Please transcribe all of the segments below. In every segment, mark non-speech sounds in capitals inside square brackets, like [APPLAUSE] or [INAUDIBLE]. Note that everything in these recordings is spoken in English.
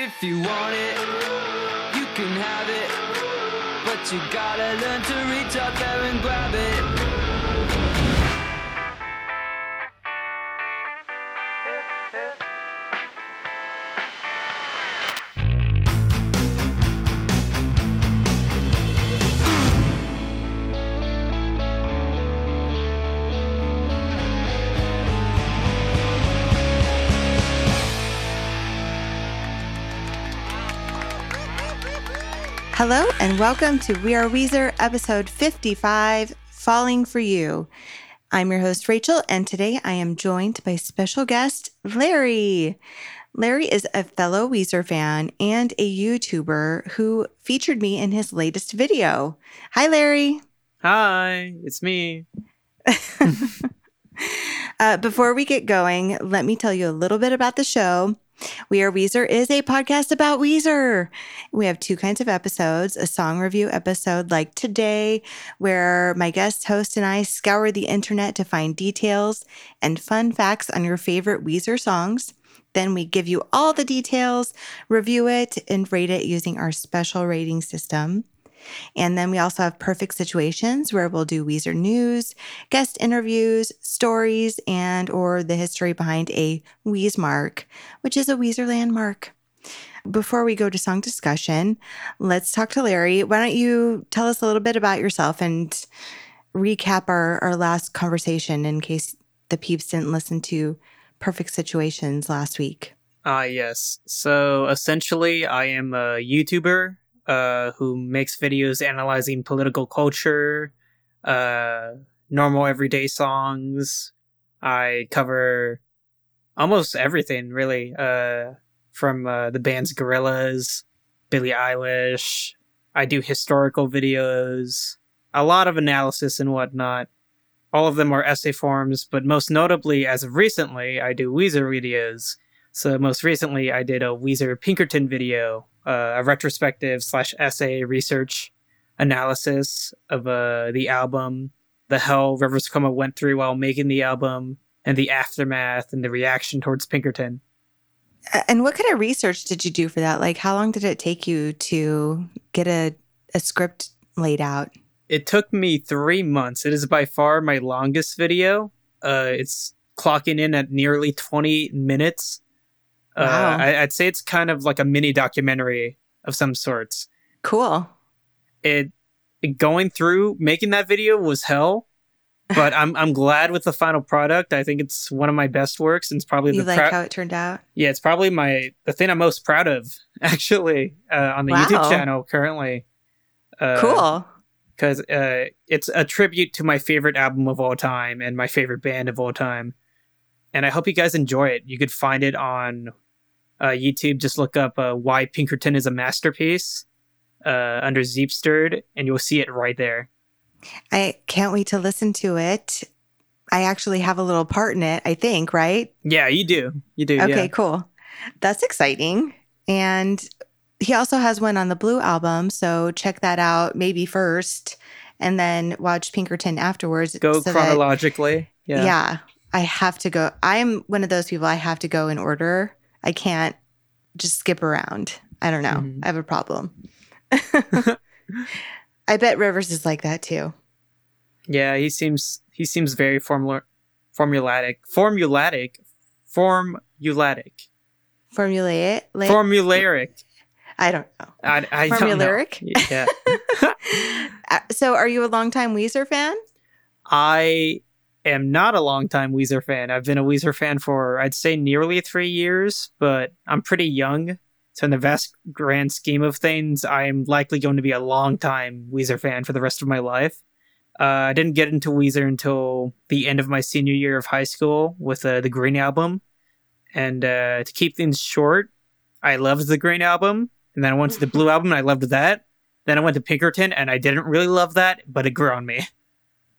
If you want it, you can have it. But you gotta learn to reach out there and grab it. Hello and welcome to We Are Weezer episode 55 Falling for You. I'm your host, Rachel, and today I am joined by special guest, Larry. Larry is a fellow Weezer fan and a YouTuber who featured me in his latest video. Hi, Larry. Hi, it's me. [LAUGHS] Uh, before we get going, let me tell you a little bit about the show. We Are Weezer is a podcast about Weezer. We have two kinds of episodes a song review episode like today, where my guest host and I scour the internet to find details and fun facts on your favorite Weezer songs. Then we give you all the details, review it, and rate it using our special rating system. And then we also have perfect situations where we'll do Weezer news, guest interviews, stories, and or the history behind a Weez mark, which is a Weezer landmark. Before we go to song discussion, let's talk to Larry. Why don't you tell us a little bit about yourself and recap our, our last conversation in case the peeps didn't listen to Perfect Situations last week? Ah, yes. So essentially, I am a YouTuber uh, who makes videos analyzing political culture, uh, normal everyday songs. I cover almost everything, really, uh, from uh, the band's Gorillaz, Billie Eilish. I do historical videos, a lot of analysis and whatnot. All of them are essay forms, but most notably, as of recently, I do Weezer videos. So most recently, I did a Weezer Pinkerton video, uh, a retrospective slash essay research analysis of uh, the album, the hell Rivers Cuomo went through while making the album, and the aftermath and the reaction towards Pinkerton. And what kind of research did you do for that? Like, how long did it take you to get a, a script laid out? It took me three months. It is by far my longest video. Uh, it's clocking in at nearly 20 minutes. Wow. Uh, I, I'd say it's kind of like a mini documentary of some sorts. Cool. it going through making that video was hell but i'm i'm glad with the final product i think it's one of my best works and it's probably [LAUGHS] You the like prou- how it turned out? yeah it's probably my the thing i'm most proud of [LAUGHS] actually uh, on the youtube channel currently uh, cool. because uh, it's a tribute to my favorite album of all time and my favorite band of all time and i hope you guys enjoy it you could find it on uh, youtube just look up uh, why pinkerton is a masterpiece uh, under zeepstirred and you'll see it right there I can't wait to listen to it. I actually have a little part in it, I think, right? Yeah, you do. You do. Okay, Yeah. cool. That's exciting. And he also has one on the Blue album. So check that out maybe first and then watch Pinkerton afterwards. Go so that- chronologically. yeah. yeah. I have to go. I'm one of those people, I have to go in order. I can't just skip around. I don't know. Mhm. I have a problem. [LAUGHS] I bet Rivers is like that too. Yeah, he seems he seems very formula formulatic. Formulatic. Formulatic. Formulaic. Formularic. I don't know. I, I don't know. Yeah. [LAUGHS] Uh, So, are you a longtime Weezer fan? I am not a longtime Weezer fan. I've been a Weezer fan for I'd say nearly three years, but I'm pretty young. So in the vast grand scheme of things, I'm likely going to be a longtime Weezer fan for the rest of my life. Uh, I didn't get into Weezer until the end of my senior year of high school with uh, the Green album. And uh, to keep things short, I loved the Green album, and then I went to the Blue album, and I loved that. Then I went to Pinkerton, and I didn't really love that, but it grew on me. [LAUGHS]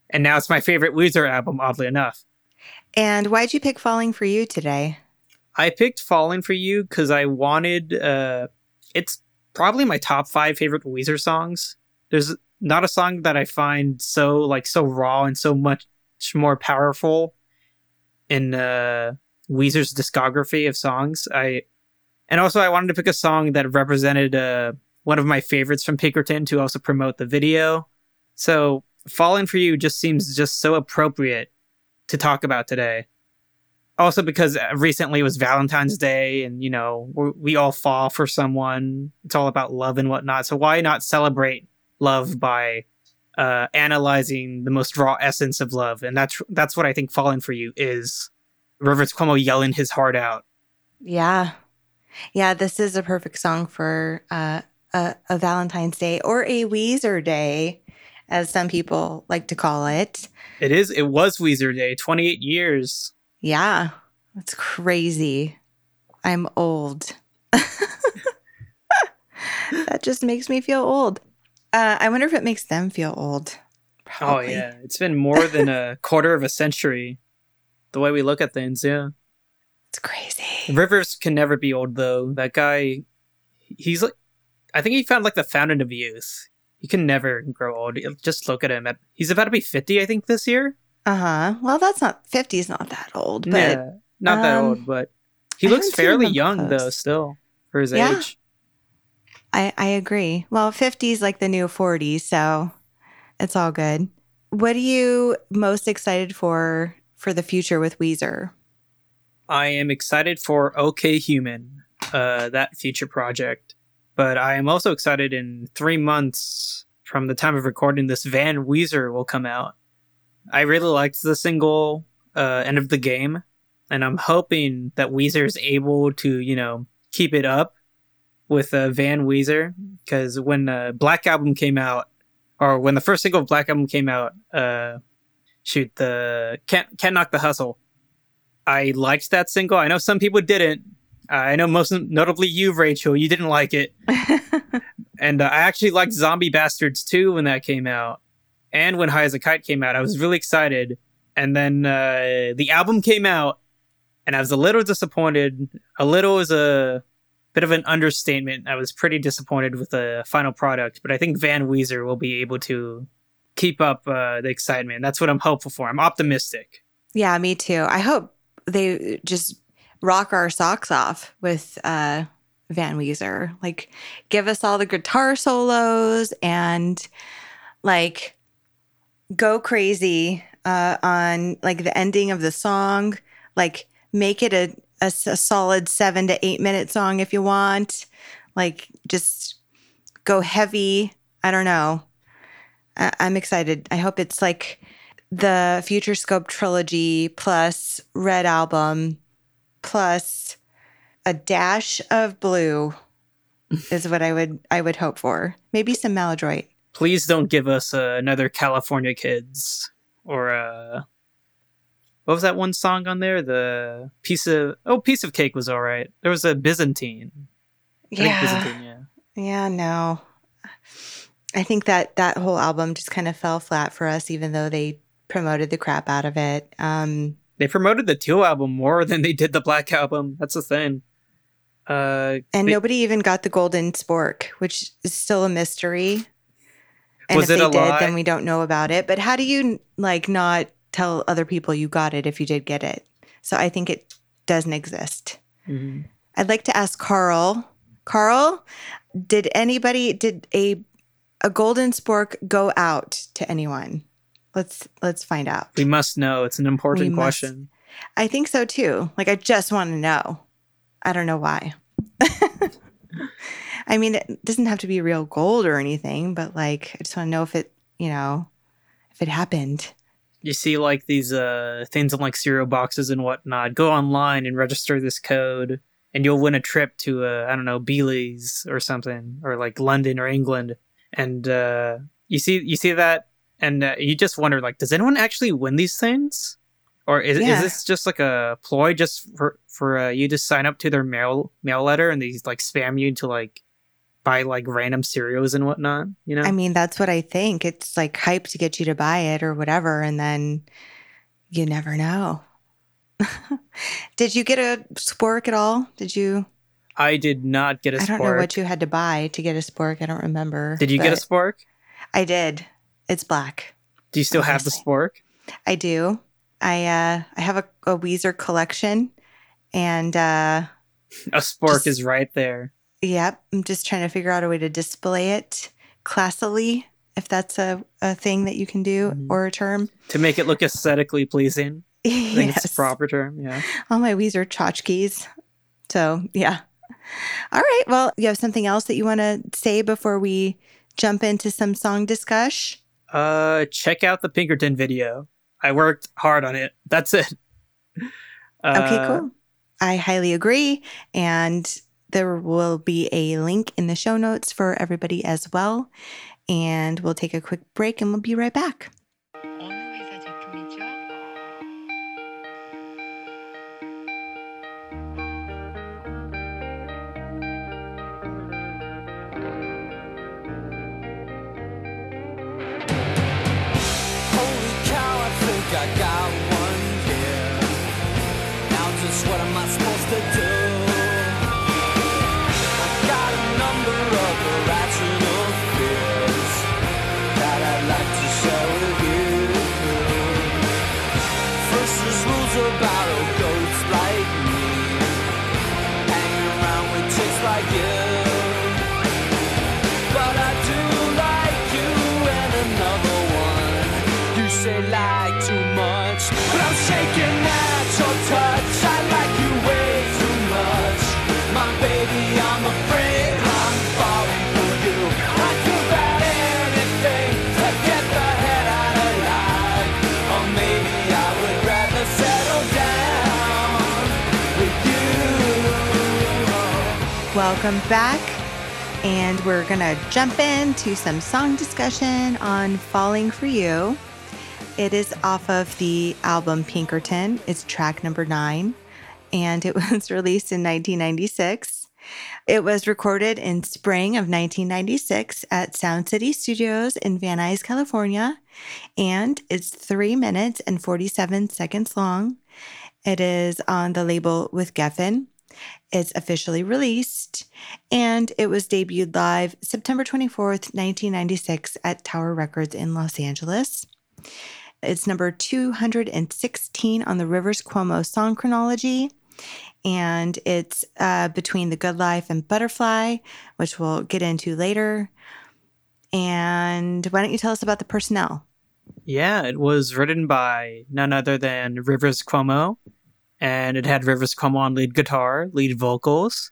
And now it's my favorite Weezer album, oddly enough. And why'd you pick Falling for You today? I picked Falling for You because I wanted. Uh, it's probably my top five favorite Weezer songs. There's not a song that I find so like so raw and so much more powerful in uh, Weezer's discography of songs. I And also, I wanted to pick a song that represented uh, one of my favorites from Pinkerton to also promote the video. So, Falling for You just seems just so appropriate to talk about today. Also, because uh, recently was Valentine's Day, and you know we all fall for someone. It's all about love and whatnot. So why not celebrate love by uh, analyzing the most raw essence of love? And that's that's what I think "Falling for You" is. Rivers Cuomo yelling his heart out. Yeah. Yeah, this is a perfect song for uh, a, a Valentine's Day or a Weezer Day, as some people like to call it. It is. It was Weezer Day. Twenty eight years. Yeah, that's crazy. I'm old. [LAUGHS] that just makes me feel old. Uh, I wonder if it makes them feel old. Oh yeah, it's been more than a [LAUGHS] quarter of a century. The way we look at things, yeah. It's crazy. Rivers can never be old though. That guy, he's like, I think he found like the fountain of youth. He can never grow old. Just look at him. At, he's about to be fifty, I think, this year. Uh huh. Well, that's not fifty. Is not that old, but yeah, not that um, old. But he I looks fairly young close. though, still for his Yeah. age. I I agree. Well, fifty is like the new forty, so it's all good. What are you most excited for for the future with Weezer? I am excited for OK Human, uh, that future project. But I am also excited in three months from the time of recording this, Van Weezer will come out. I really liked the single, uh, End of the Game, and I'm hoping that Weezer is able to, you know, keep it up with uh, Van Weezer. Because when uh, Black Album came out, or when the first single of Black Album came out, uh, shoot, the Can't, Can't Knock the Hustle. I liked that single. I know some people didn't. Uh, I know most notably you, Rachel. You didn't like it, [LAUGHS] and uh, I actually liked Zombie Bastards too when that came out, and when High as a Kite came out. I was really excited, and then uh, the album came out, and I was a little disappointed. A little is a bit of an understatement. I was pretty disappointed with the final product, but I think Van Weezer will be able to keep up uh, the excitement. That's what I'm hopeful for. I'm optimistic. yeah, me too. I hope they just rock our socks off with uh, Van Weezer. Like, give us all the guitar solos and like go crazy uh, on like the ending of the song. Like, make it a a solid seven to eight minute song if you want. Like, just go heavy. I don't know. I- I'm excited. I hope it's like the Future Scope trilogy plus Red Album plus a dash of blue is what I would I would hope for. Maybe some maladroit. please don't give us uh, another California Kids or uh, what was that one song on there? The piece of oh, piece of cake was all right. There was a Byzantine. Yeah. Byzantine, yeah. Yeah, no. I think that that whole album just kind of fell flat for us even though they promoted the crap out of it. Um They promoted the Teal album more [LAUGHS] than they did the Black album. That's the thing. Uh, and they- nobody even got the golden spork, which is still a mystery. And Was if it they a did, lie? then we don't know about it. But how do you like not tell other people you got it if you did get it? So I think it doesn't exist. Mhm. I'd like to ask Karl. Karl, did anybody did a a golden spork go out to anyone? Let's let's find out. we must know. It's an important We must. question. I think so too. Like I just want to know. I don't know why. [LAUGHS] I mean, it doesn't have to be real gold or anything, but like I just want to know if it, you know, if it happened. You see, like these uh things in like cereal boxes and whatnot. Go online and register this code, and you'll win a trip to uh, I don't know Belize or something, or like London or England. And uh, you see, you see that, and uh, you just wonder, like, does anyone actually win these things, or is, Yeah. is this just like a ploy just for for uh, you to sign up to their mail mail letter and they like spam you to like buy like random cereals and whatnot? You know, I mean, that's what I think. It's like hype to get you to buy it or whatever, and then you never know. [LAUGHS] Did you get a spork at all? Did you? I did not get a I don't know what you had to buy to get a spork. I don't remember. Did you get a spork? I did. It's black. Do you still have the spork? I do. I uh I have a, a Weezer collection and uh [LAUGHS] A spork Just- is right there. Yep. I'm just trying to figure out a way to display it classily, if that's a, a thing that you can do Mhm. or a term. To make it look aesthetically pleasing. [LAUGHS] I think it's yes. the proper term. Yeah. All my Weezer tchotchkes. So, yeah. All right. Well, you have something else that you want to say before we jump into some song discuss? Uh, check out the Pinkerton video. I worked hard on it. That's it. [LAUGHS] Okay, Uh, cool. I highly agree. And there will be a link in the show notes for everybody as well. And we'll take a quick break and we'll be right back. Welcome back. And we're going to jump into some song discussion on Falling for You. It is off of the album Pinkerton. It's track number nine, and it [LAUGHS] was released in 1996. It was recorded in spring of 1996 at Sound City Studios in Van Nuys, California, and it's three minutes and 47 seconds long. It is on the label with Geffen. It's officially released, and it was debuted live September 24th, 1996 at Tower Records in Los Angeles. It's number 216 on the Rivers Cuomo song chronology, and it's uh, between The Good Life and Butterfly, which we'll get into later. And why don't you tell us about the personnel? Yeah, it was written by none other than Rivers Cuomo, and it had Rivers Cuomo on lead guitar, lead vocals,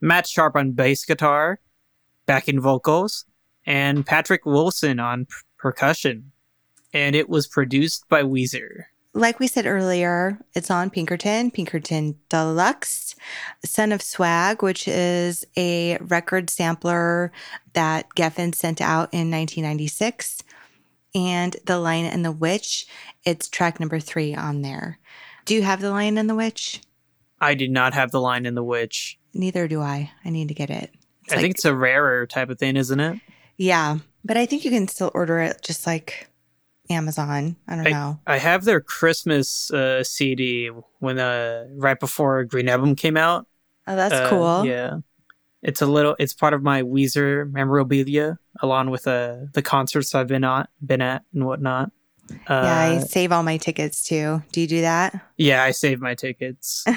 Matt Sharp on bass guitar, backing vocals, and Patrick Wilson on p- percussion. And it was produced by Weezer. like we said earlier, it's on Pinkerton, Pinkerton Deluxe, Son of Swag, which is a record sampler that Geffen sent out in 1996. And The Lion and the Witch, it's track number three on there. Do you have The Lion and the Witch? I did not have the Lion and The Witch. Neither do I. I need to get it. It's I like- think it's a rarer type of thing, isn't it? yeah, but I think you can still order it just like Amazon. I don't know. I have their Christmas uh, CD when uh, right before Green Album came out. Oh, that's Uh, cool. Yeah. It's a little. It's part of my Weezer memorabilia, along with uh, the concerts I've been on, been at, and whatnot. Uh, yeah, I save all my tickets too. Do you do that? yeah, I save my tickets. [LAUGHS]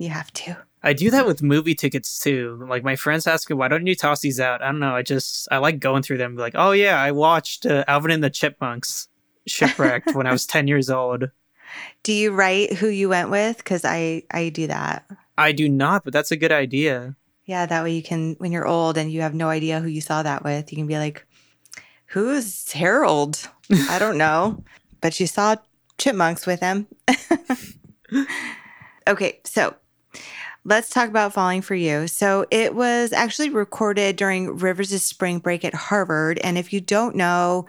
You have to. I do that with movie tickets too. Like my friends ask me, "Why don't you toss these out?" I don't know. I just I like going through them. Like, oh yeah, I watched uh, Alvin and the Chipmunks shipwrecked when I was ten years old. [LAUGHS] Do you write who you went with? Because I I do that. I do not, but that's a good idea. Yeah, that way you can when you're old and you have no idea who you saw that with, you can be like, "Who's Harold? I don't [LAUGHS] know, but she saw chipmunks with him." [LAUGHS] okay, so let's talk about Falling for You. So it was actually recorded during Rivers' spring break at Harvard, and if you don't know,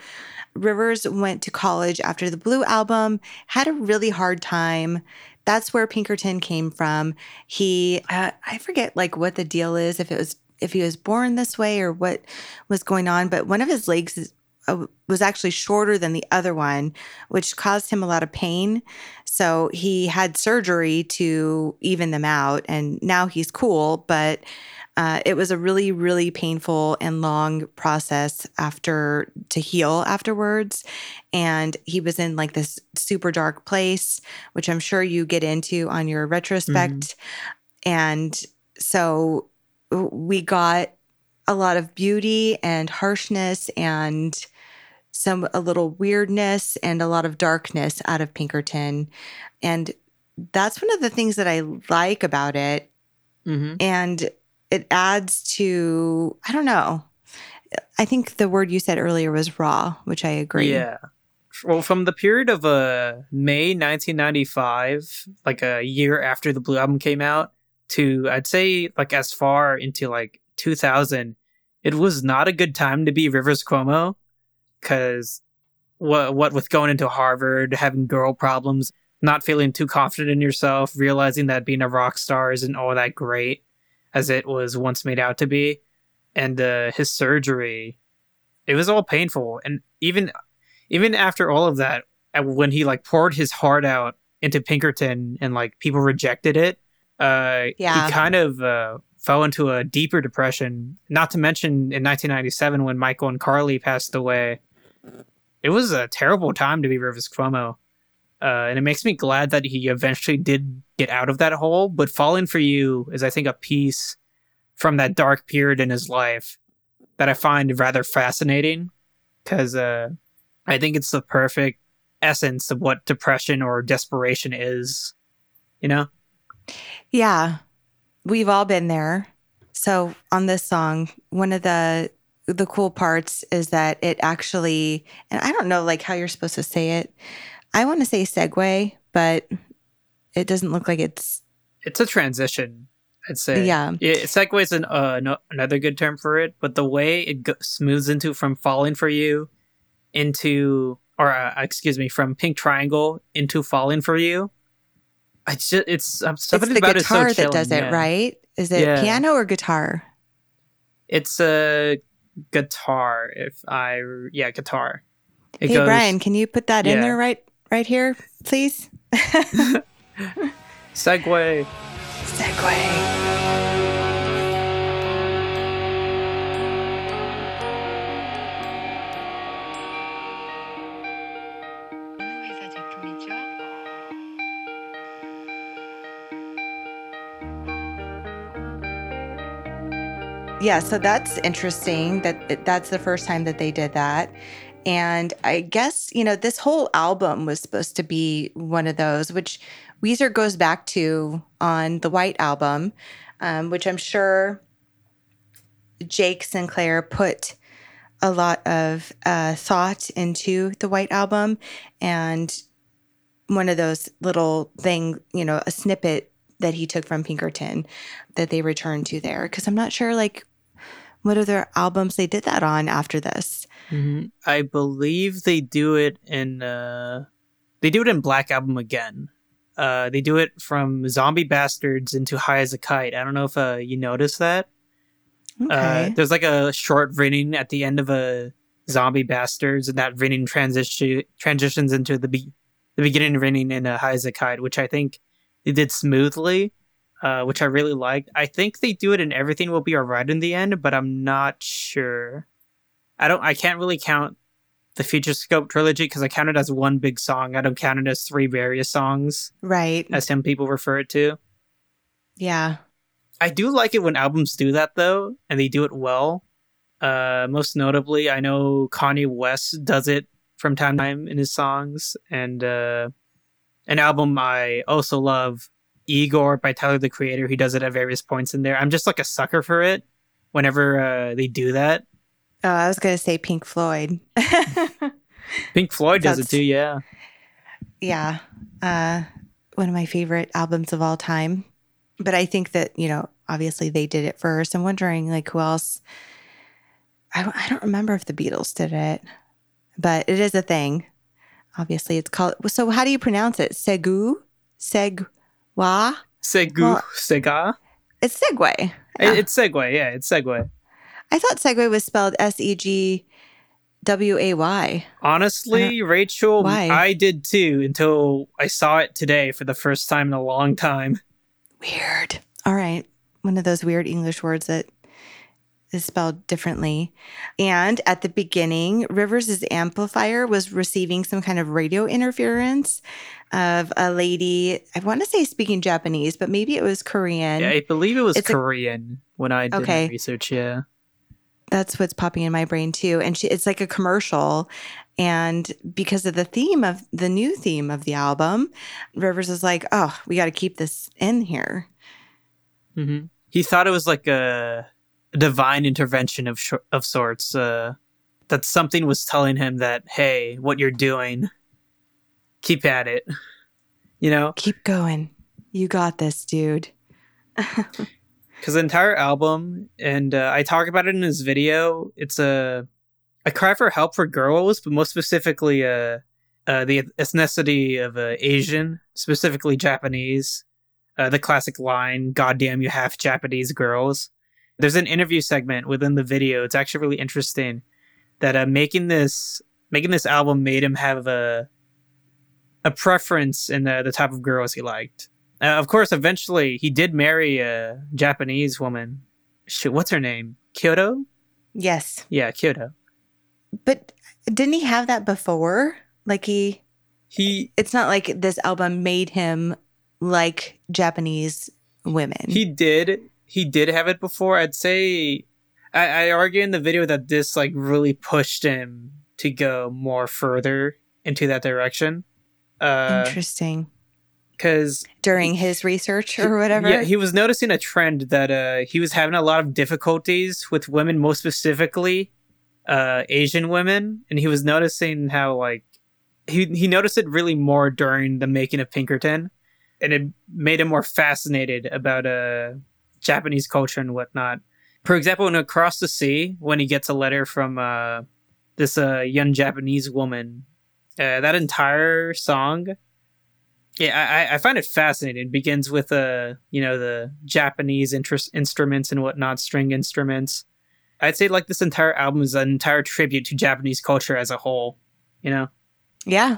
Rivers went to college after the Blue album, had a really hard time. That's where Pinkerton came from. He, uh, I forget like what the deal is, if it was, if he was born this way or what was going on, but one of his legs is, uh, was actually shorter than the other one, which caused him a lot of pain. So he had surgery to even them out, and now he's cool, but uh, it was a really, really painful and long process after to heal afterwards. And he was in like this super dark place, which I'm sure you get into on your retrospect. And so we got a lot of beauty and harshness and some a little weirdness and a lot of darkness out of Pinkerton. And that's one of the things that I like about it. Mm-hmm. And it adds to, I don't know. I think the word you said earlier was raw, which I agree. Yeah. Well, from the period of uh, May 1995, like a year after the Blue Album came out, to I'd say like as far into like 2000, it was not a good time to be Rivers Cuomo because what what with going into Harvard, having girl problems, not feeling too confident in yourself, realizing that being a rock star isn't all that great as it was once made out to be, and uh, his surgery, it was all painful, and even even after all of that, when he like poured his heart out into Pinkerton and like people rejected it, uh, Yeah. he kind of uh, fell into a deeper depression. Not to mention in 1997 when Mykel and Carli passed away, it was a terrible time to be Rivers Cuomo. Uh, and it makes me glad that he eventually did get out of that hole. But Falling for You is, I think, a piece from that dark period in his life that I find rather fascinating because uh, I think it's the perfect essence of what depression or desperation is. You know? Yeah. We've all been there. So on this song, one of the the cool parts is that it actually and I don't know like how you're supposed to say it. I want to say segue, but it doesn't look like it's It's a transition, I'd say. yeah. Yeah, segue is an, uh, no, another good term for it, but the way it go- smooths into from falling for you into, or uh, excuse me, from Pink Triangle into falling for you. It's just, it's um, It's the about it so guitar that does it, yeah. right? Is it Yeah. piano or guitar? It's a guitar. If I, yeah, guitar. It hey goes, Brian, can you put that in there right right here, please? [LAUGHS] segue. Segue. Yeah, so that's interesting that that's the first time that they did that. And I guess, you know, this whole album was supposed to be one of those, which Weezer goes back to on the White Album, um, which I'm sure Jake Sinclair put a lot of uh, thought into the White Album. And one of those little thing, you know, a snippet that he took from Pinkerton that they returned to there. Cause I'm not sure like what other albums they did that on after this. Mhm. I believe they do it in uh they do it in Black Album again. Uh they do it from Zombie Bastards into High as a Kite. I don't know if uh you noticed that. Okay. Uh there's like a short rinning at the end of a Zombie Bastards and that rinning transition transitions into the be- the beginning rinning in a High as a Kite, which I think they did smoothly. Uh, which I really liked. I think they do it and Everything Will Be Alright in the end, but I'm not sure. I don't. I can't really count the Future Scope trilogy because I count it as one big song. I don't count it as three various songs, right. as some people refer it to. Yeah. I do like it when albums do that though, and they do it well. Uh, most notably, I know Kanye West does it from time to time in his songs, and uh, an album I also love, Igor by Tyler the Creator. He does it at various points in there. I'm just like a sucker for it. Whenever uh, they do that, Oh, I was going to say Pink Floyd. [LAUGHS] Pink Floyd does it too. Yeah. yeah. Uh, one of my favorite albums of all time. But I think that, you know, obviously they did it first. I'm wondering like who else. I don't, I don't remember if the Beatles did it, but it is a thing. Obviously, it's called. So, how do you pronounce it? Segu? Segwa? Segu Well- Sega. It's Segway. Yeah. It's Segway. Yeah, it's Segway. I thought Segway was spelled S E G W A Y. Honestly, uh-huh. Rachel, why? I did too until I saw it today for the first time in a long time. Weird. All right. One of those weird English words that is spelled differently. And at the beginning, Rivers' amplifier was receiving some kind of radio interference of a lady, I want to say speaking Japanese, but maybe it was Korean. Yeah, I believe it was It's a- Korean when I did Okay. research. Yeah. That's what's popping in my brain too. And she, it's like a commercial. And because of the theme of the new theme of the album, Rivers is like, oh, we got to keep this in here. hmm He thought it was like a divine intervention of sh- of sorts. Uh, that something was telling him that, hey, what you're doing, keep at it. You know, Keep going. You got this, dude. [LAUGHS] because the entire album, and uh, I talk about it in this video. It's a a cry for help for girls, but most specifically, uh, uh the ethnicity of uh, Asian, specifically Japanese. Uh, the classic line, "Goddamn, you, half Japanese girls." There's an interview segment within the video. It's actually really interesting that uh, making this making this album made him have a a preference in the, the type of girls he liked. Uh, of course, eventually he did marry a Japanese woman. Shit, what's her name? Kyoko? Yes. Yeah, Kyoko. But didn't he have that before? Like he, He it's not like this album made him like Japanese women. he did he did have it before. I'd say I, I argue in the video that this like really pushed him to go more further into that direction. Uh, Interesting. because During his research or whatever. Yeah, he was noticing a trend that uh, he was having a lot of difficulties with women, most specifically uh, Asian women, and he was noticing how like he he noticed it really more during the making of Pinkerton, and it made him more fascinated about uh, Japanese culture and whatnot. For example, in Across the Sea, when he gets a letter from uh, this uh, young Japanese woman, uh, that entire song yeah, I, I find it fascinating. It begins with uh, you know, the Japanese interest instruments and whatnot, string instruments. I'd say like this entire album is an entire tribute to Japanese culture as a whole. You know, yeah.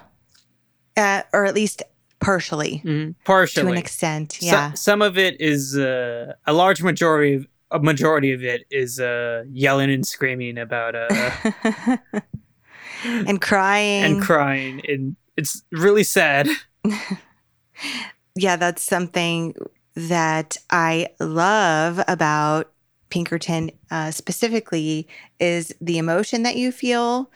Uh, or at least partially mm-hmm. to an extent. So- Yeah. some of it is uh, a large majority. Of, a majority of it is uh, yelling and screaming about uh, [LAUGHS] and crying. and crying, and it's really sad. [LAUGHS] yeah, that's something that I love about Pinkerton uh, specifically is the emotion that you feel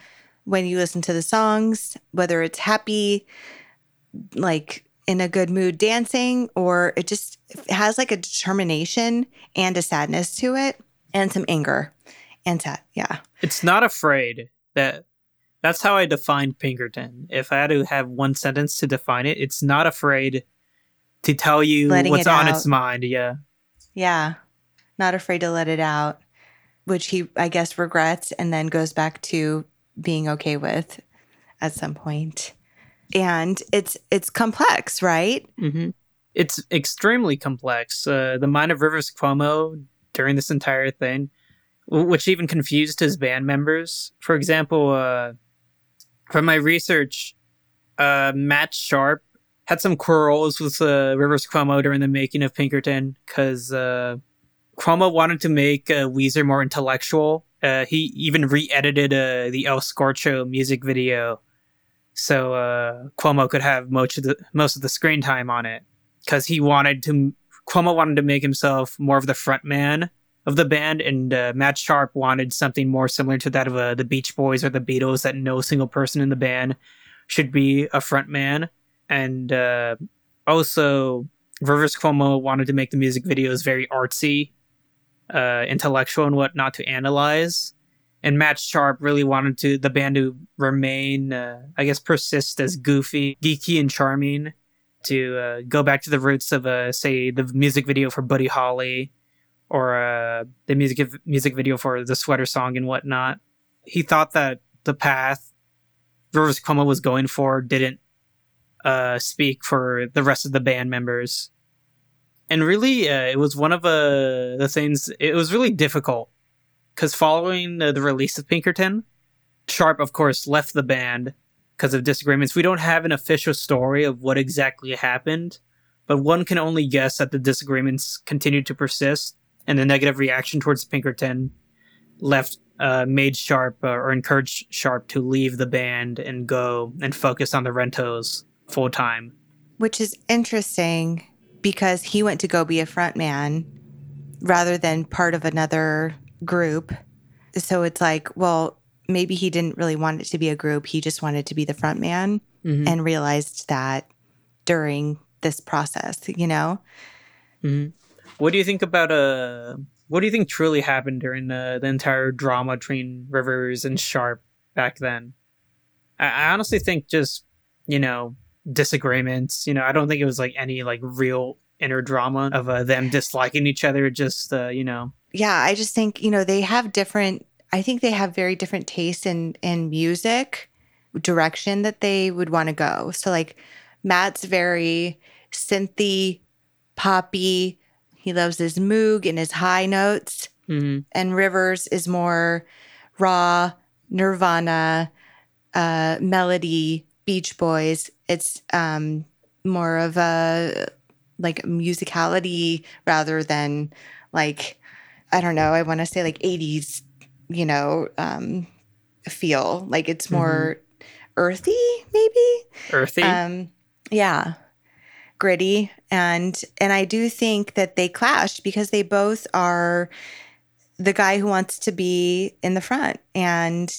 when you listen to the songs, whether it's happy, like in a good mood dancing, or it just has like a determination and a sadness to it and some anger and sad. Yeah. it's not afraid that that's how I define Pinkerton. If I had to have one sentence to define it, it's not afraid to tell you Letting what's it on out. its mind. Yeah. Yeah. Not afraid to let it out, which he, I guess, regrets and then goes back to being okay with at some point. And it's it's complex, right? hmm It's extremely complex. Uh, the mind of Rivers Cuomo during this entire thing, which even confused his band members. For example, uh, from my research, uh, Matt Sharp had some quarrels with uh, Rivers Cuomo during the making of Pinkerton because uh, Cuomo wanted to make uh, Weezer more intellectual. Uh, he even re-edited uh, the El Scorcho music video so uh, Cuomo could have most of the most of the screen time on it because he wanted to. Cuomo wanted to make himself more of the front man of the band, and uh, Matt Sharp wanted something more similar to that of uh, the Beach Boys or the Beatles, that no single person in the band should be a front man. And uh, also, Rivers Cuomo wanted to make the music videos very artsy, uh, intellectual, and whatnot to analyze and Matt Sharp really wanted to the band to remain, uh, I guess, persist as goofy, geeky, and charming. To uh, go back to the roots of, uh, say, the music video for Buddy Holly, or uh, the music music video for the Sweater Song and whatnot. He thought that the path Rivers Cuomo was going for didn't uh, speak for the rest of the band members, and really, uh, it was one of the things. It was really difficult because following uh, the release of Pinkerton, Sharp, of course, left the band because of disagreements. We don't have an official story of what exactly happened, but one can only guess that the disagreements continued to persist and the negative reaction towards Pinkerton left uh, made Sharp uh, or encouraged Sharp to leave the band and go and focus on the Rentals full time. Which is interesting because he went to go be a frontman rather than part of another group. So it's like, well, maybe he didn't really want it to be a group. He just wanted to be the frontman Mhm. and realized that during this process, you know? Mhm. What do you think about uh? What do you think truly happened during the, the entire drama between Rivers and Sharp back then? I, I honestly think just you know disagreements. You know, I don't think it was like any like real inner drama of uh, them disliking each other. Just uh, you know, yeah, I just think, you know, they have different I think they have very different tastes in in music direction that they would want to go. So like Matt's very synthy, poppy. He loves his moog and his high notes. hmm And Rivers is more raw, Nirvana, uh, melody, Beach Boys. It's um, more of a like musicality rather than like I don't know. I want to say like '80s, you know, um, feel like it's more earthy, maybe. earthy. Um, yeah, gritty, and and I do think that they clashed because they both are the guy who wants to be in the front, and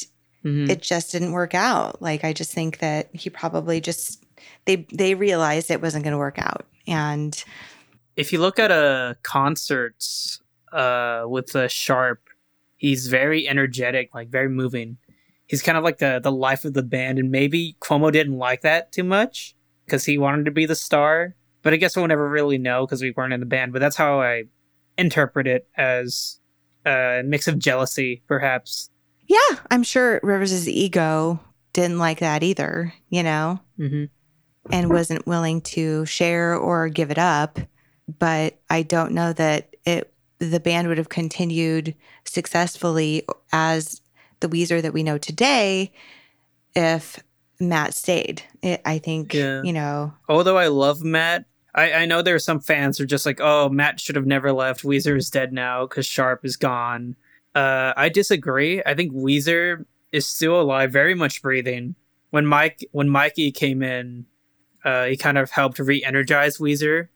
Mhm. it just didn't work out. Like I just think that he probably just they they realized it wasn't going to work out, and if you look at a concerts uh with uh, sharp he's very energetic like very moving he's kind of like the the life of the band and maybe cuomo didn't like that too much because he wanted to be the star but i guess we'll never really know because we weren't in the band but that's how i interpret it as a mix of jealousy perhaps yeah, I'm sure Rivers's ego didn't like that either. You know. mm-hmm. and wasn't willing to share or give it up. But I don't know that it the band would have continued successfully as the Weezer that we know today if Matt stayed. It, I think Yeah. you know. although i love matt I, I know there are some fans who are just like, oh, Matt should have never left. Weezer is dead now because Sharp is gone. Uh, I disagree. I think Weezer is still alive, very much breathing. When Mike when Mikey came in, uh, he kind of helped re-energize Weezer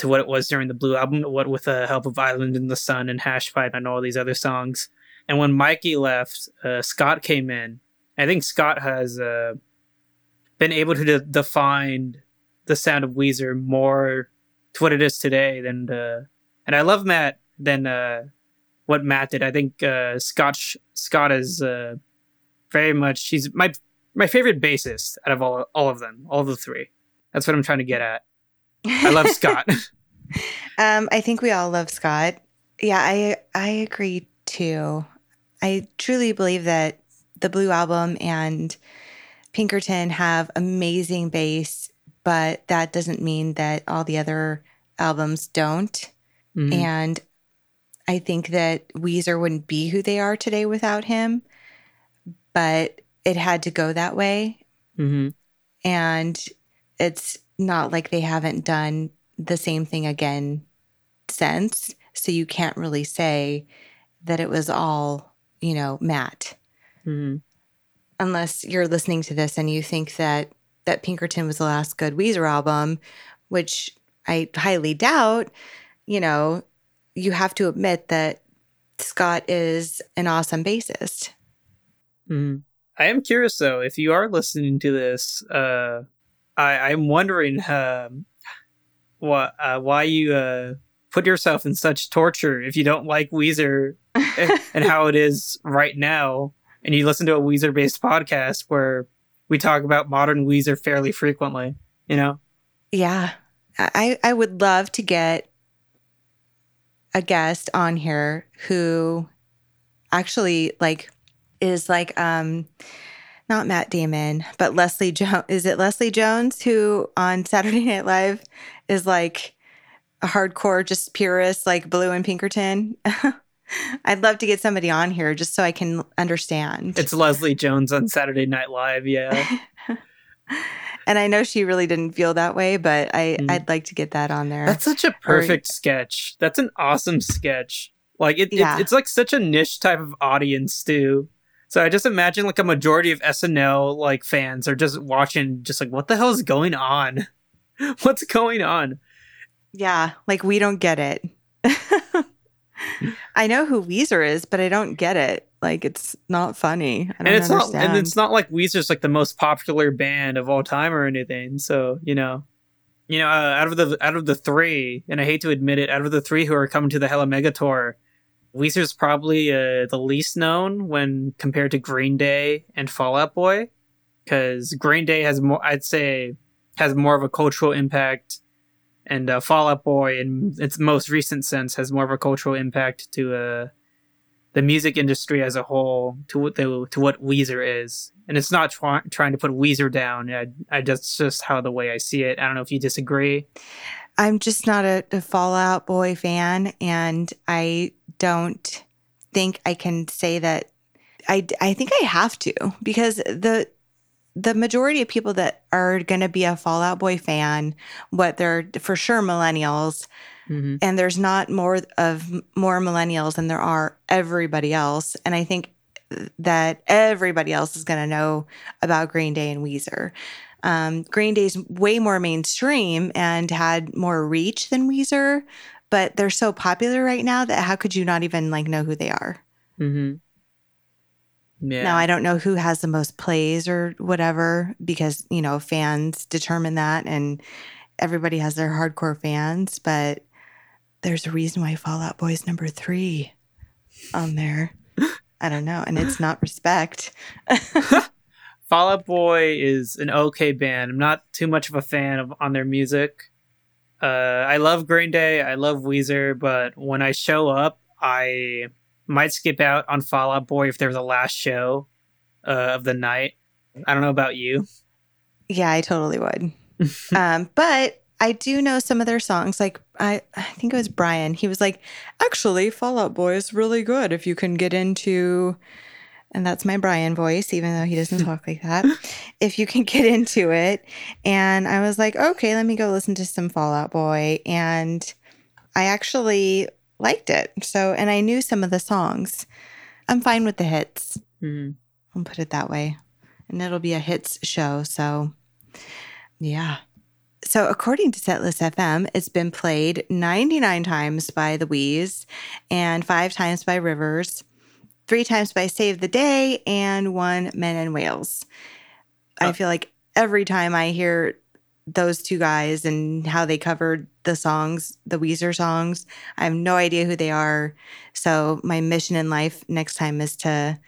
to what it was during the Blue album. What with the help of Island in the Sun and Hash Pipe and all these other songs. And when Mikey left, uh, Scott came in. I think Scott has uh, been able to de- define the sound of Weezer more to what it is today than uh, and I love Matt than uh, what Matt did. I think uh, Scott Sh- Scott is uh, very much he's my my favorite bassist out of all all of them, all the three. That's what I'm trying to get at. I love Scott. [LAUGHS] um, I think we all love Scott. Yeah, I I agree too. I truly believe that the Blue album and Pinkerton have amazing bass, but that doesn't mean that all the other albums don't. Mhm. And I think that Weezer wouldn't be who they are today without him, but it had to go that way. Mhm. And it's not like they haven't done the same thing again since. So you can't really say that it was all, you know, Matt, Mhm. unless you're listening to this and you think that that Pinkerton was the last good Weezer album, which I highly doubt. You know, you have to admit that Scott is an awesome bassist. Mhm. I am curious though, if you are listening to this, uh, I, I'm wondering um, what uh, why you uh, put yourself in such torture if you don't like Weezer [LAUGHS] and how it is right now, and you listen to a Weezer based podcast where we talk about modern Weezer fairly frequently. You know, Yeah. I, I would love to get a guest on here who actually like is like um not Matt Damon, but Leslie Jones. Is it Leslie Jones who on Saturday Night Live is like a hardcore, just purist, like Blue and Pinkerton? [LAUGHS] I'd love to get somebody on here just so I can understand. it's Leslie Jones on Saturday Night Live. Yeah, [LAUGHS] and I know she really didn't feel that way, but I, Mm. I'd like to get that on there. that's such a perfect sketch. That's an awesome sketch. Like it, Yeah. it it's like such a niche type of audience too. So I just imagine like a majority of SNL like fans are just watching, just like what the hell is going on? [LAUGHS] What's going on? Yeah, like we don't get it. [LAUGHS] I know who Weezer is, but I don't get it. Like it's not funny. I don't and it's understand. not and it's not like Weezer's like the most popular band of all time or anything. So you know, you know, uh, out of the out of the three, and I hate to admit it, out of the three who are coming to the Hella Mega Tour, Weezer's probably uh, the least known when compared to Green Day and Fall Out Boy, because Green Day has more, I'd say, has more of a cultural impact. And uh, Fall Out Boy, in its most recent sense, has more of a cultural impact to uh, the music industry as a whole to what to what Weezer is, and it's not try- trying to put Weezer down. I, I that's just how the way I see it. I don't know if you disagree. I'm just not a, a Fall Out Boy fan, and I don't think I can say that. I I think I have to because the the majority of people that are going to be a Fall Out Boy fan, what they're for sure millennials, Mm-hmm. and there's not more of more millennials than there are everybody else and i think that everybody else is going to know about green day and weezer um, green day's way more mainstream and had more reach than weezer but they're so popular right now that how could you not even like know who they are Mm-hmm. Yeah. now i don't know who has the most plays or whatever because you know fans determine that and everybody has their hardcore fans but there's a reason why fall out boy is number three on there i don't know and it's not respect [LAUGHS] Fall Out Boy is an okay band. I'm not too much of a fan of on their music. Uh, I love Green Day. I love Weezer, but when I show up, I might skip out on Fall Out Boy if they're the last show uh, of the night. I don't know about you. yeah i totally would [LAUGHS] um, but i do know some of their songs like I, I think it was brian he was like actually fall out boy is really good if you can get into and that's my brian voice even though he doesn't [LAUGHS] talk like that if you can get into it and i was like okay let me go listen to some fall out boy and i actually liked it so and i knew some of the songs i'm fine with the hits Mhm. I'll put it that way. And it'll be a hits show. So, yeah. So, according to Setlist FM, it's been played 99 times by the Wheeze and five times by Rivers, three times by Save the Day, and one Men in Wales. I Oh. feel like every time I hear those two guys and how they covered the songs, the Weezer songs, I have no idea who they are. So, my mission in life next time is to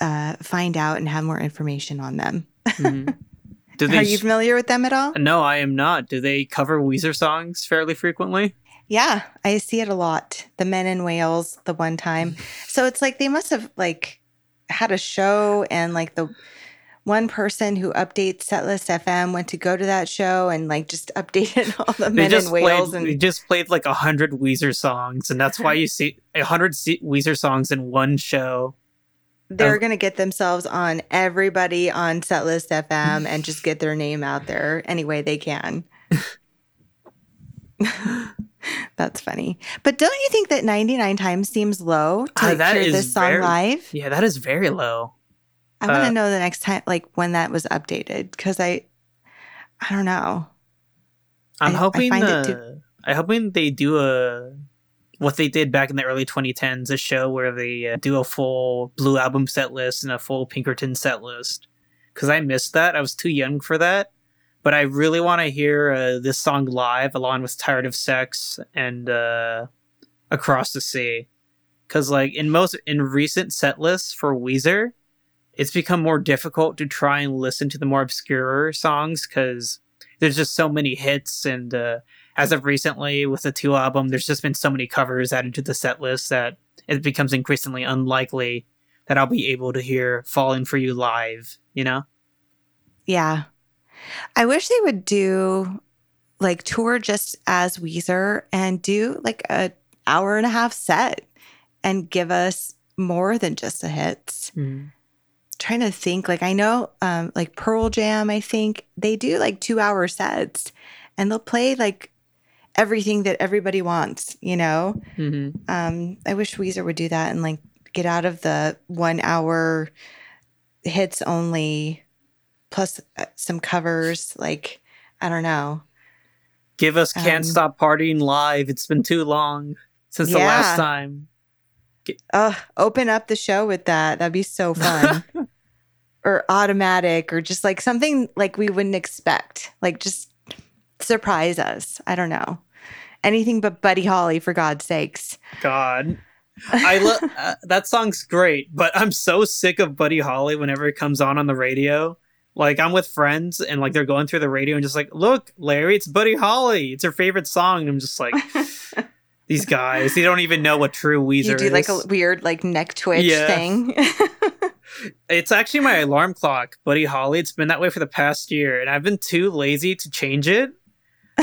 uh, find out and have more information on them. Mhm. [LAUGHS] Do Are you familiar with them at all? no, I am not. Do they cover Weezer songs fairly frequently? Yeah, I see it a lot. The Men in Wales, the one time. [LAUGHS] So it's like they must have like had a show and like the one person who updates Setlist FM went to go to that show and like just [LAUGHS] updated all the Men in Wales played. They just played like a hundred Weezer songs, and that's why you [LAUGHS] see a hundred Weezer songs in one show. they're um, going to get themselves on everybody on Setlist FM and just get their name out there any way they can. [LAUGHS] That's funny. But don't you think that 99 times seems low to that hear this song very- live? Yeah, that is very low. I want to uh, know the next time, like when that was updated, because I, I don't know. I'm I- I hoping. it uh, too- I'm hoping they do a what they did back in the early 2010s, a show where they uh, do a full Blue Album set list and a full Pinkerton set list. Because I missed that. I was too young for that. But I really want to hear uh, this song live, along with "Tired of Sex" and uh, "Across the Sea." Because like in most in recent set lists for Weezer, it's become more difficult to try and listen to the more obscure songs because there's just so many hits and uh, as of recently with the Teal Album there's just been so many covers added to the set list that it becomes increasingly unlikely that i'll be able to hear falling for you live you know Yeah. I wish they would do like tour just as Weezer and do like a hour and a half set and give us more than just the hits. Trying to think like I know um like Pearl Jam I think they do like 2 hour sets and they'll play like everything that everybody wants, you know? hmm Um, I wish Weezer would do that and like get out of the one hour hits only plus uh, some covers. Like, I don't know. Give us "Can't Um, Stop Partying" live. It's been too long since the last Yeah. time. Uh, open up the show with that. That'd be so fun. [LAUGHS] or automatic or just like something like we wouldn't expect. Like just surprise us. I don't know. Anything but Buddy Holly for God's sakes. God. [LAUGHS] I love uh, that song's great, but I'm so sick of Buddy Holly whenever it comes on on the radio. Like I'm with friends and like they're going through the radio and just like, look, Larry, it's Buddy Holly. It's her favorite song. And I'm just like, [LAUGHS] these guys, they don't even know what true Weezer is. you do is. like a weird like neck twitch Yeah. thing. [LAUGHS] It's actually my alarm clock, Buddy Holly. It's been that way for the past year, and I've been too lazy to change it.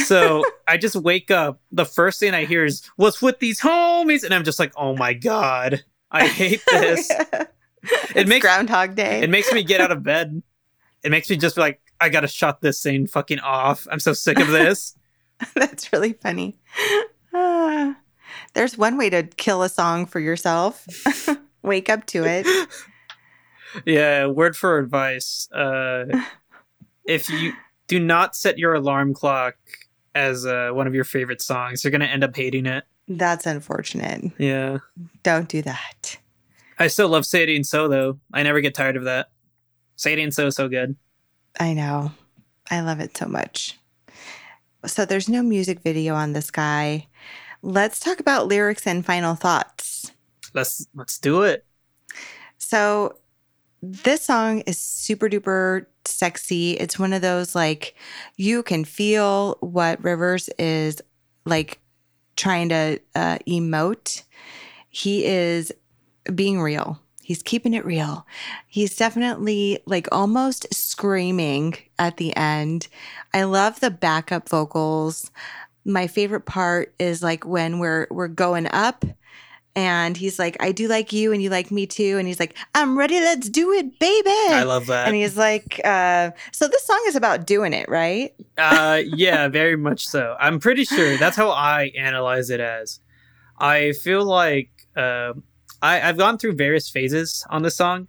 So [LAUGHS] I just wake up. The first thing I hear is "What's with these homies?" and I'm just like, "Oh my god, I hate oh, this." it makes- Groundhog Day. it makes me get out of bed. It makes me just be like, "I gotta shut this thing fucking off." I'm so sick of this. [LAUGHS] That's really funny. Ah, [SIGHS] there's one way to kill a song for yourself. [LAUGHS] Wake up to it. [LAUGHS] yeah. Word for advice: uh, if you do not set your alarm clock as uh, one of your favorite songs, you're gonna end up hating it. That's unfortunate. Yeah. Don't do that. I still love Say It Ain't So though. I never get tired of that. Say It Ain't So so good. I know. I love it so much. So there's no music video on this guy. Let's talk about lyrics and final thoughts. Let's let's do it. So this song is super duper sexy. It's one of those like you can feel what Rivers is like trying to uh, emote. He is being real. He's keeping it real. He's definitely like almost screaming at the end. I love the backup vocals. My favorite part is like when we're we're going up and he's like, I do like you and you like me too. And he's like, I'm ready, let's do it, baby. I love that. and he's like, uh, so this song is about doing it, right? uh yeah, very much so. I'm pretty sure that's how I analyze it as. I feel like uh, I, I've gone through various phases on this song.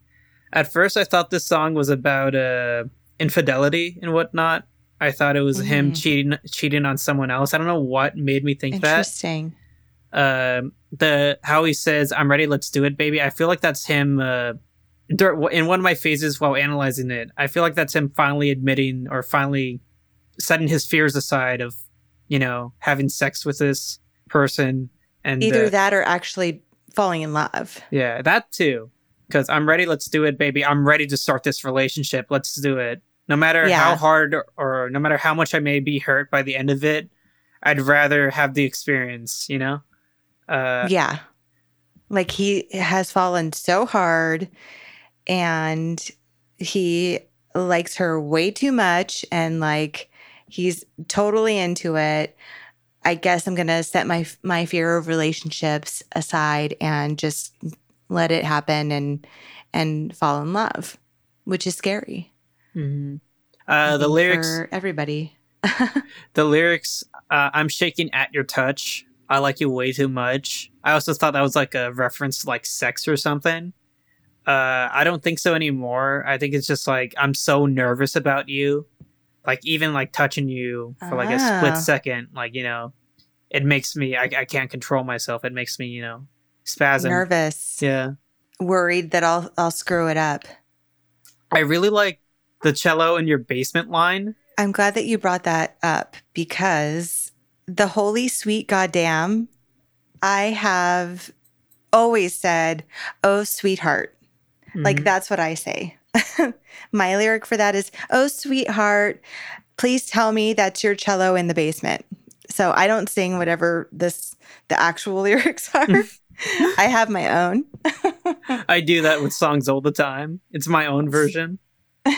At first I thought this song was about uh infidelity and whatnot. I thought it was him Mhm. cheating cheating on someone else. I don't know what made me think that. Interesting. um the how he says i'm ready let's do it baby i feel like that's him uh in one of my phases while analyzing it i feel like that's him finally admitting or finally setting his fears aside of you know having sex with this person and Either uh, that or actually falling in love. yeah that too because i'm ready let's do it baby i'm ready to start this relationship let's do it no matter Yeah. how hard or, or no matter how much i may be hurt by the end of it i'd rather have the experience you know uh yeah. Like he has fallen so hard and he likes her way too much and like he's totally into it. I guess I'm going to set my my fear of relationships aside and just let it happen and and fall in love, which is scary. Mhm. Uh, the lyrics, for everybody. [LAUGHS] the lyrics. Uh, I'm shaking at your touch. I like you way too much. I also thought that was like a reference to like sex or something. Uh, I don't think so anymore. I think it's just like I'm so nervous about you, like even like touching you for like a Ah. split second, like you know, it makes me. I, I can't control myself. It makes me, you know, spasm. Nervous, Yeah, worried that I'll I'll screw it up. I really like the cello in your basement line. I'm glad that you brought that up because the holy sweet goddamn, I have always said, "Oh sweetheart." Like Mhm. that's what I say. [LAUGHS] My lyric for that is, "Oh sweetheart, please tell me that's your cello in the basement." So I don't sing whatever this the actual [LAUGHS] lyrics are. [LAUGHS] I have my own. I do that with songs all the time. It's my own version. [LAUGHS]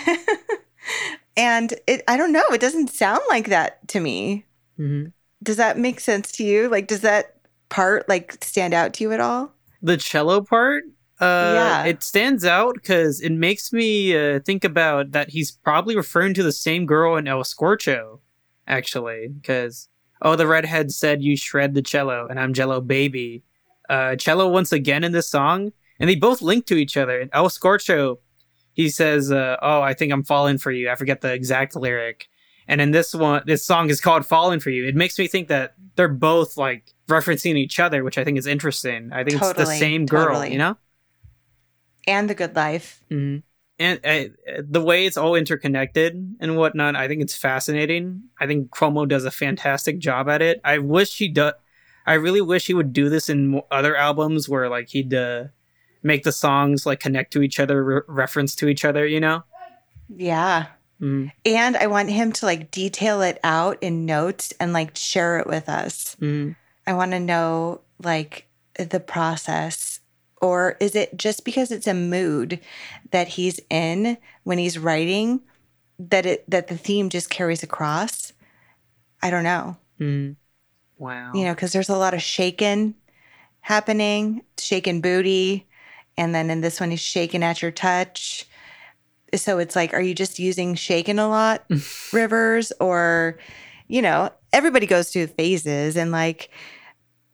and it I don't know, it doesn't sound like that to me. hmm Does that make sense to you? Like does that part like stand out to you at all? The cello part, uh, Yeah. it stands out because it makes me uh, think about that he's probably referring to the same girl in El Scorcho, actually. Because Oh, the redhead said you shred the cello, and I'm Jello baby. Uh, cello once again in this song, and they both link to each other. El Scorcho, he says, uh, "Oh, I think I'm falling for you." I forget the exact lyric. And in this one, this song is called "Falling for You." It makes me think that they're both like referencing each other, which I think is interesting. I think it's the same girl, totally. you know. And the good life. hmm And uh, the way it's all interconnected and whatnot, I think it's fascinating. I think Cuomo does a fantastic job at it. I wish he do. I really wish he would do this in other albums where like he'd uh, make the songs like connect to each other, re- reference to each other. You know. Yeah. Mm, And I want him to like detail it out in notes and like share it with us. mm, I want to know like the process. Or is it just because it's a mood that he's in when he's writing that it that the theme just carries across? I don't know. mm. Wow. You know, because there's a lot of shaking happening, shaking booty, and then in this one he's shaking at your touch. So it's like, are you just using shaking a lot, [LAUGHS] Rivers, or you know, everybody goes through phases, and like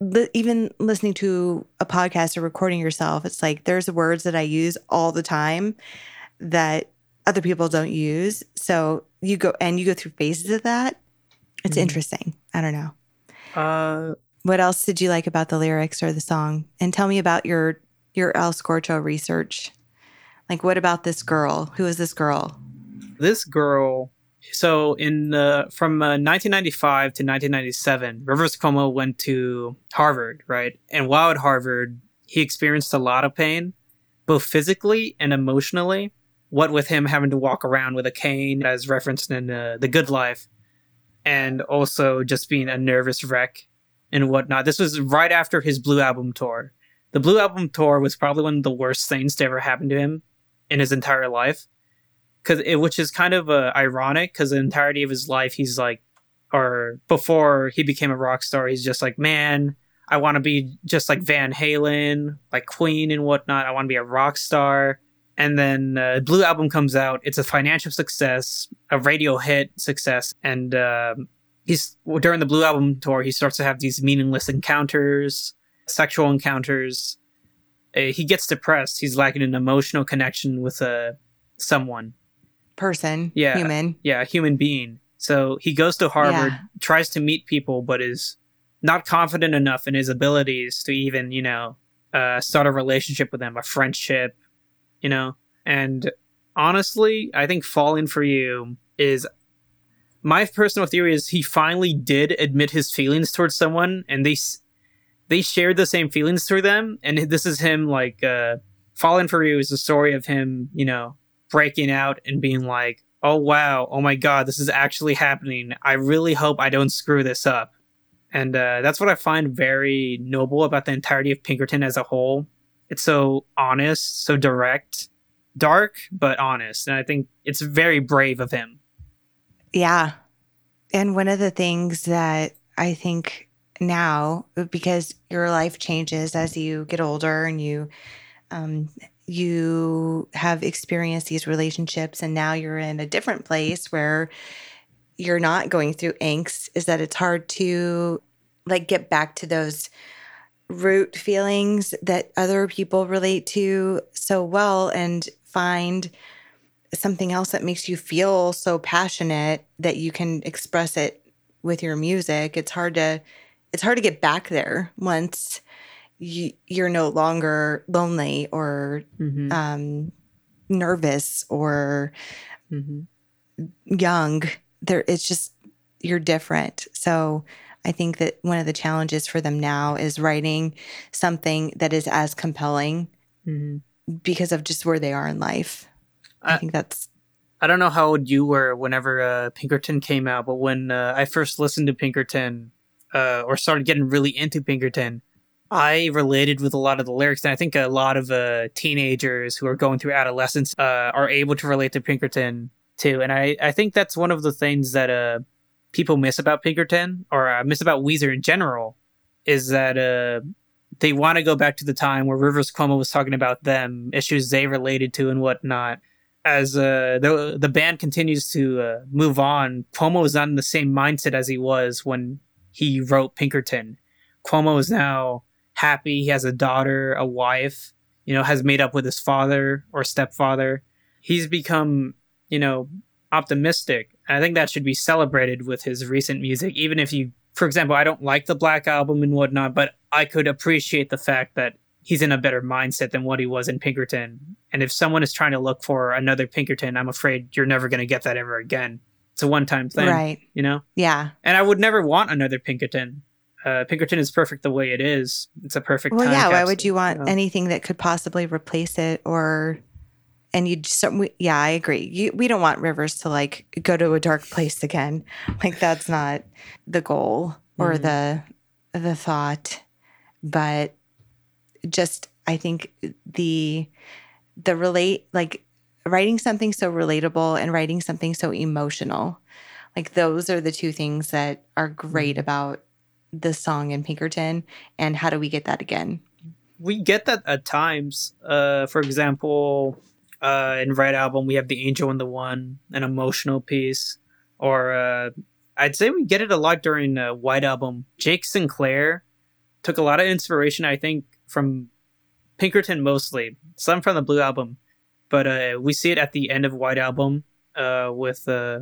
li- even listening to a podcast or recording yourself, it's like there's words that I use all the time that other people don't use. So you go and you go through phases of that. It's Mhm. interesting. I don't know. Uh, What else did you like about the lyrics or the song? And tell me about your your El Scorcho research. Like, what about this girl? Who is this girl? this girl so in from uh, 1995 to 1997 rivers cuomo went to harvard right? And while at harvard he experienced a lot of pain both physically and emotionally what with him having to walk around with a cane as referenced in uh, the good life and also just being a nervous wreck and whatnot. This was right after his blue album tour. The blue album tour was probably one of the worst things to ever happen to him in his entire life because which is kind of uh, ironic because the entirety of his life he's like or before he became a rock star he's just like man i want to be just like van halen like queen and whatnot. I want to be a rock star. And then uh, blue album comes out. It's a financial success a radio hit success. And um he's during the blue album tour he starts to have these meaningless encounters sexual encounters. Uh, he gets depressed. He's lacking an emotional connection with uh, someone Person, Yeah. human. yeah, human being. So he goes to Harvard, Yeah. tries to meet people, but is not confident enough in his abilities to even, you know, uh, start a relationship with them, a friendship, you know. And honestly, I think "Falling for You" is my personal theory is he finally did admit his feelings towards someone, and they they shared the same feelings through them. And this is him like uh, "Falling for You" is the story of him, you know, breaking out and being like, oh wow, oh my god, this is actually happening. I really hope I don't screw this up. And uh, that's what I find very noble about the entirety of Pinkerton as a whole. It's so honest, so direct, dark, but honest. And I think it's very brave of him. Yeah. And one of the things that I think now, because your life changes as you get older and you, um, you have experienced these relationships and now you're in a different place where you're not going through angst is that it's hard to like get back to those root feelings that other people relate to so well and find something else that makes you feel so passionate that you can express it with your music? It's hard to it's hard to get back there once you, you're no longer lonely or Mm-hmm. um, nervous or mm-hmm. young there it's just you're different so i think that one of the challenges for them now is writing something that is as compelling Mm-hmm. because of just where they are in life i, I- think that's I don't know how old you were whenever uh, Pinkerton came out, but when uh, I first listened to Pinkerton uh, or started getting really into Pinkerton, I related with a lot of the lyrics. And I think a lot of uh, teenagers who are going through adolescence uh, are able to relate to Pinkerton too. And I, I think that's one of the things that uh, people miss about Pinkerton or uh, miss about Weezer in general is that uh, they want to go back to the time where Rivers Cuomo was talking about them, issues they related to, and whatnot as uh, the the band continues to move on, Cuomo is not in the same mindset as he was when he wrote Pinkerton. Cuomo is now happy. He has a daughter, a wife, you know, has made up with his father or stepfather. He's become, you know, optimistic. I think that should be celebrated with his recent music, even if you, for example, I don't like the Black Album and whatnot, but I could appreciate the fact that he's in a better mindset than what he was in Pinkerton. And if someone is trying to look for another Pinkerton, I'm afraid you're never going to get that ever again. It's a one time thing, Right. you know? Yeah. And I would never want another Pinkerton. Uh, Pinkerton is perfect the way it is. It's a perfect. Well, time yeah. Why would you want know? anything that could possibly replace it or? And you just, yeah, I agree. You, we don't want Rivers to like go to a dark place again. [LAUGHS] Like that's not the goal or Mhm. the the thought. But just, I think the the relate like writing something so relatable and writing something so emotional, like those are the two things that are great Mhm. about the song in Pinkerton. And how do we get that again? we get that at times. Uh, for example, uh, in Red Album, we have the Angel and the One, an emotional piece. Or uh, I'd say we get it a lot during uh, White Album. Jake Sinclair took a lot of inspiration, I think, from Pinkerton mostly, some from the Blue Album, but uh, we see it at the end of White Album uh, with uh,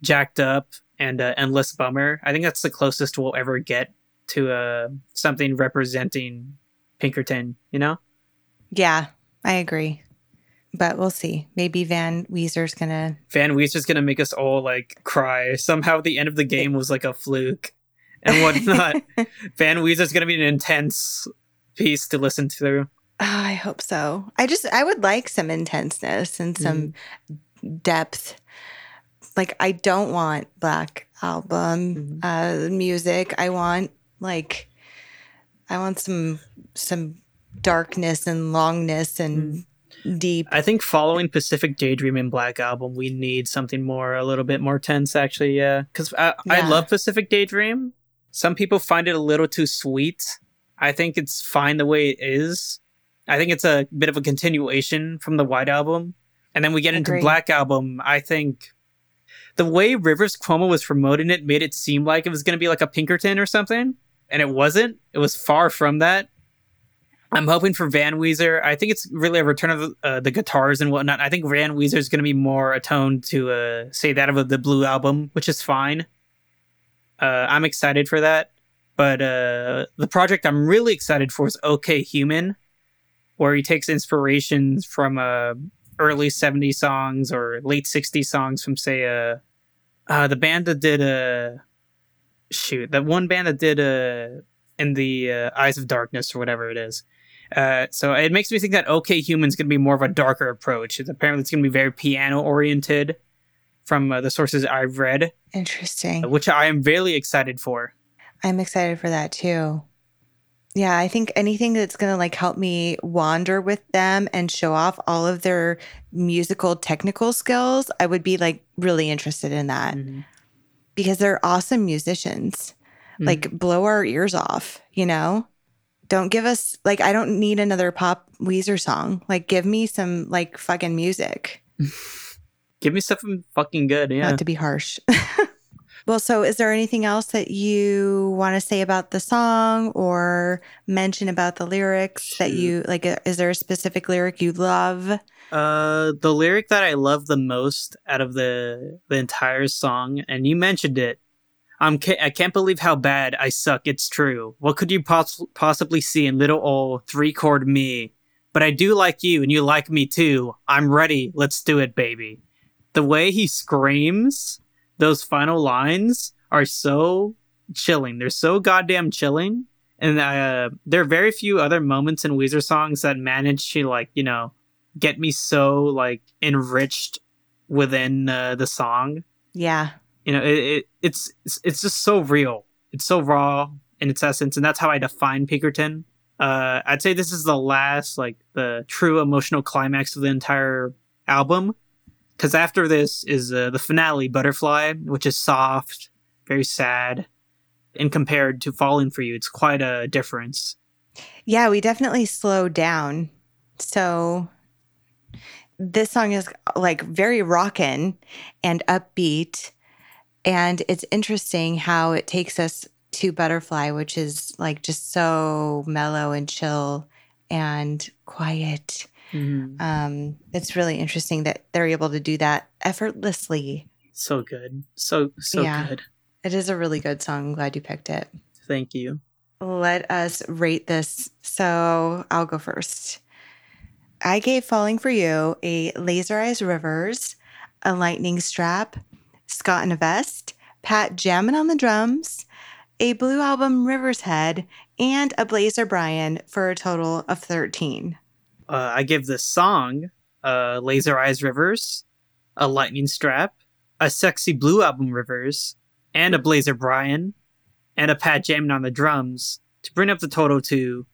Jacked Up and uh, Endless Bummer. I think that's the closest we'll ever get to uh, something representing Pinkerton, you know? Yeah, I agree. But we'll see. Maybe Van Weezer's gonna. Van Weezer's gonna make us all like cry. Somehow the end of the game was like a fluke and whatnot. [LAUGHS] Van Weezer's gonna be an intense piece to listen to. Oh, I hope so. I just I would like some intenseness and some depth. Like I don't want black album uh music. I want like I want some some darkness and longness and deep. I think following Pacific Daydream and Black Album, we need something more, a little bit more tense, actually. Yeah, because I, I love Pacific Daydream. Some people find it a little too sweet. I think it's fine the way it is. I think it's a bit of a continuation from the White Album, and then we get into Black Album. I think the way Rivers Cuomo was promoting it made it seem like it was going to be like a Pinkerton or something, and it wasn't. It was far from that. I'm hoping for Van Weezer. I think it's really a return of uh, the guitars and whatnot. I think Van Weezer is going to be more attuned to, uh, say, that of the Blue album, which is fine. Uh, I'm excited for that. But uh, the project I'm really excited for is OK Human, where he takes inspirations from uh, early 70s songs or late 60s songs from, say, uh, uh, the band that did uh, shoot, that one band that did uh, in the uh, Eyes of Darkness or whatever it is. Uh, so it makes me think that OK Human's going to be more of a darker approach. It's apparently it's going to be very piano oriented from uh, the sources I've read, Interesting. which I am very excited for. I'm excited for that too. Yeah, I think anything that's going to like help me wander with them and show off all of their musical technical skills, I would be like really interested in that Mhm. because they're awesome musicians. Mhm. Like blow our ears off, you know? Don't give us like I don't need another pop Weezer song. Like give me some like fucking music. [LAUGHS] Give me something fucking good. Yeah. Not to be harsh. [LAUGHS] well, so is there anything else that you want to say about the song or mention about the lyrics that you like? uh, Is there a specific lyric you love? Uh, the lyric that I love the most out of the the entire song, and you mentioned it. I'm ca- I can't believe how bad I suck. It's true. What could you poss- possibly see in little old three chord me? But I do like you, and you like me too. I'm ready. Let's do it, baby. The way he screams those final lines are so chilling. They're so goddamn chilling. And uh, there are very few other moments in Weezer songs that manage to like you know get me so like enriched within uh, the song. Yeah. You know, it, it it's it's it's just so real. It's so raw in its essence, and that's how I define Pinkerton. Uh, I'd say this is the last like the true emotional climax of the entire album, because after this is uh, the finale, Butterfly, which is soft, very sad, and compared to Falling for You, it's quite a difference. Yeah, we definitely slowed down. So this song is like very rockin' and upbeat. And it's interesting how it takes us to Butterfly, which is like just so mellow and chill and quiet. Mhm. Um, it's really interesting that they're able to do that effortlessly. So good. So so Yeah. good. It is a really good song. I'm glad you picked it. Thank you. Let us rate this. So I'll go first. I gave Falling for You a Laser Eyes Rivers, a Lightning Strap, Scott in a Vest, Pat jamming on the drums, a Blue Album Rivers Head, and a Blazer Brian for a total of 13. Uh, I give this song uh, Laser Eyes Rivers, a Lightning Strap, a Sexy Blue Album Rivers, and a Blazer Brian, and a Pat jamming on the drums to bring up the total to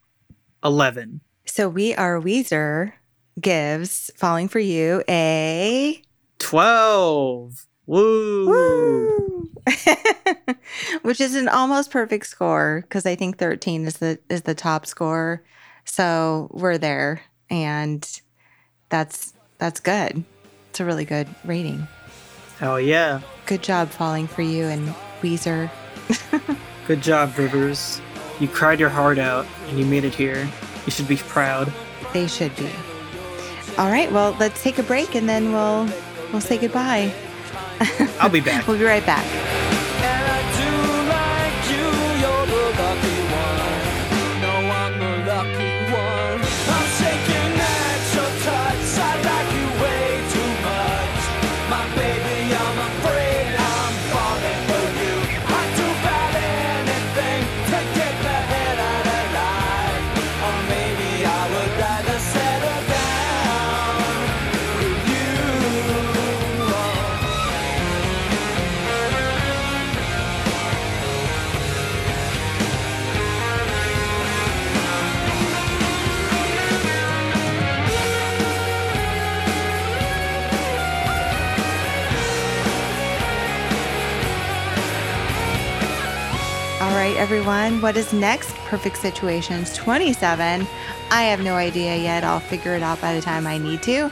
11. So we are Weezer gives Falling for You a 12. Woo! Woo! [LAUGHS] Which is an almost perfect score because I think 13 is the is the top score. So we're there and that's that's good. It's a really good rating. Hell yeah. Good job falling for you and Weezer. [LAUGHS] Good job, Rivers. You cried your heart out and you made it here. You should be proud. They should be. All right, well, let's take a break and then we'll we'll say goodbye. I'll be back. [LAUGHS] We'll be right back. Everyone. What is next? Perfect Situations 27. I have no idea yet. I'll figure it out by the time I need to.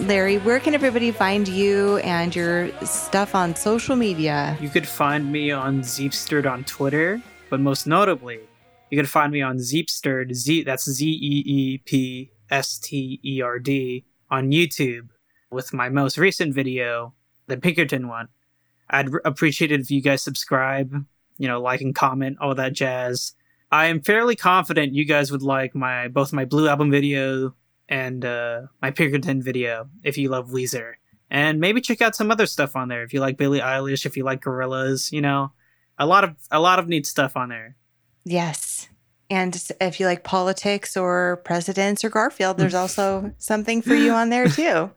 Larry, where can everybody find you and your stuff on social media? You could find me on Zeepsterd on Twitter, but most notably, you could find me on Zeepsterd, Z that's Z E E P S T E R D on YouTube with my most recent video, the Pinkerton one. I'd appreciate it if you guys subscribe, you know, like and comment, all that jazz. I am fairly confident you guys would like my both my Blue Album video and uh, my Pinkerton video if you love Weezer. And maybe check out some other stuff on there if you like Billie Eilish, if you like Gorillaz, you know. A lot of a lot of neat stuff on there. Yes. And if you like politics or presidents or Garfield, there's [LAUGHS] also something for you on there too.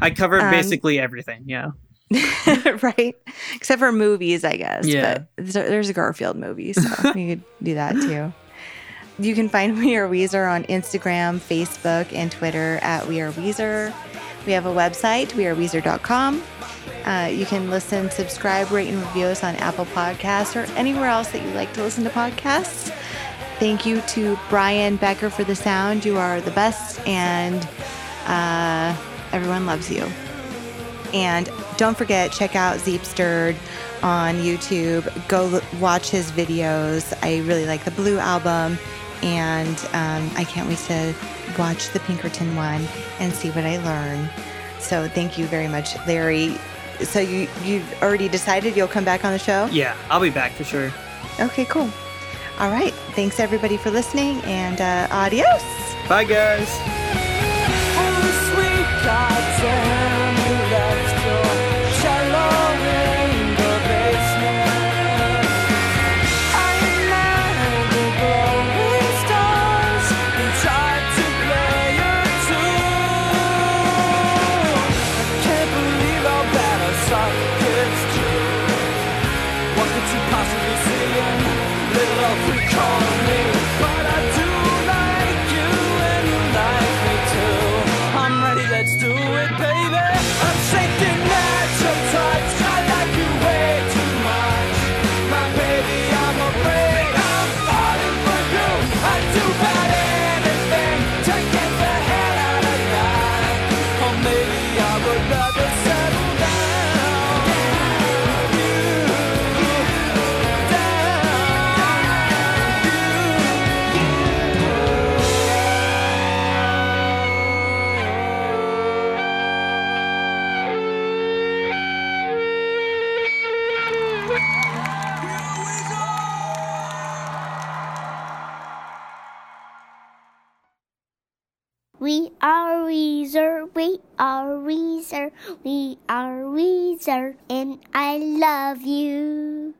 I covered Um, basically everything, yeah. [LAUGHS] right? Except for movies, I guess. Yeah. But there's a, Garfield movie, so [LAUGHS] you could do that too. You can find We Are Weezer on Instagram, Facebook, and Twitter at We Are Weezer. We have a website, weareweezer.com. Uh, you can listen, subscribe, rate, and review us on Apple Podcasts or anywhere else that you like to listen to podcasts. Thank you to Brian Becker for the sound. You are the best, and uh, everyone loves you. And don't forget, check out Zeepsterd on YouTube. Go l- watch his videos. I really like the Blue album, and um, I can't wait to watch the Pinkerton one and see what I learn. So thank you very much, Larry. So you you've already decided you'll come back on the show? Yeah, I'll be back for sure. Okay, cool. All right. Thanks everybody for listening, and uh, adios. Bye guys. We are Weezer, and I love you.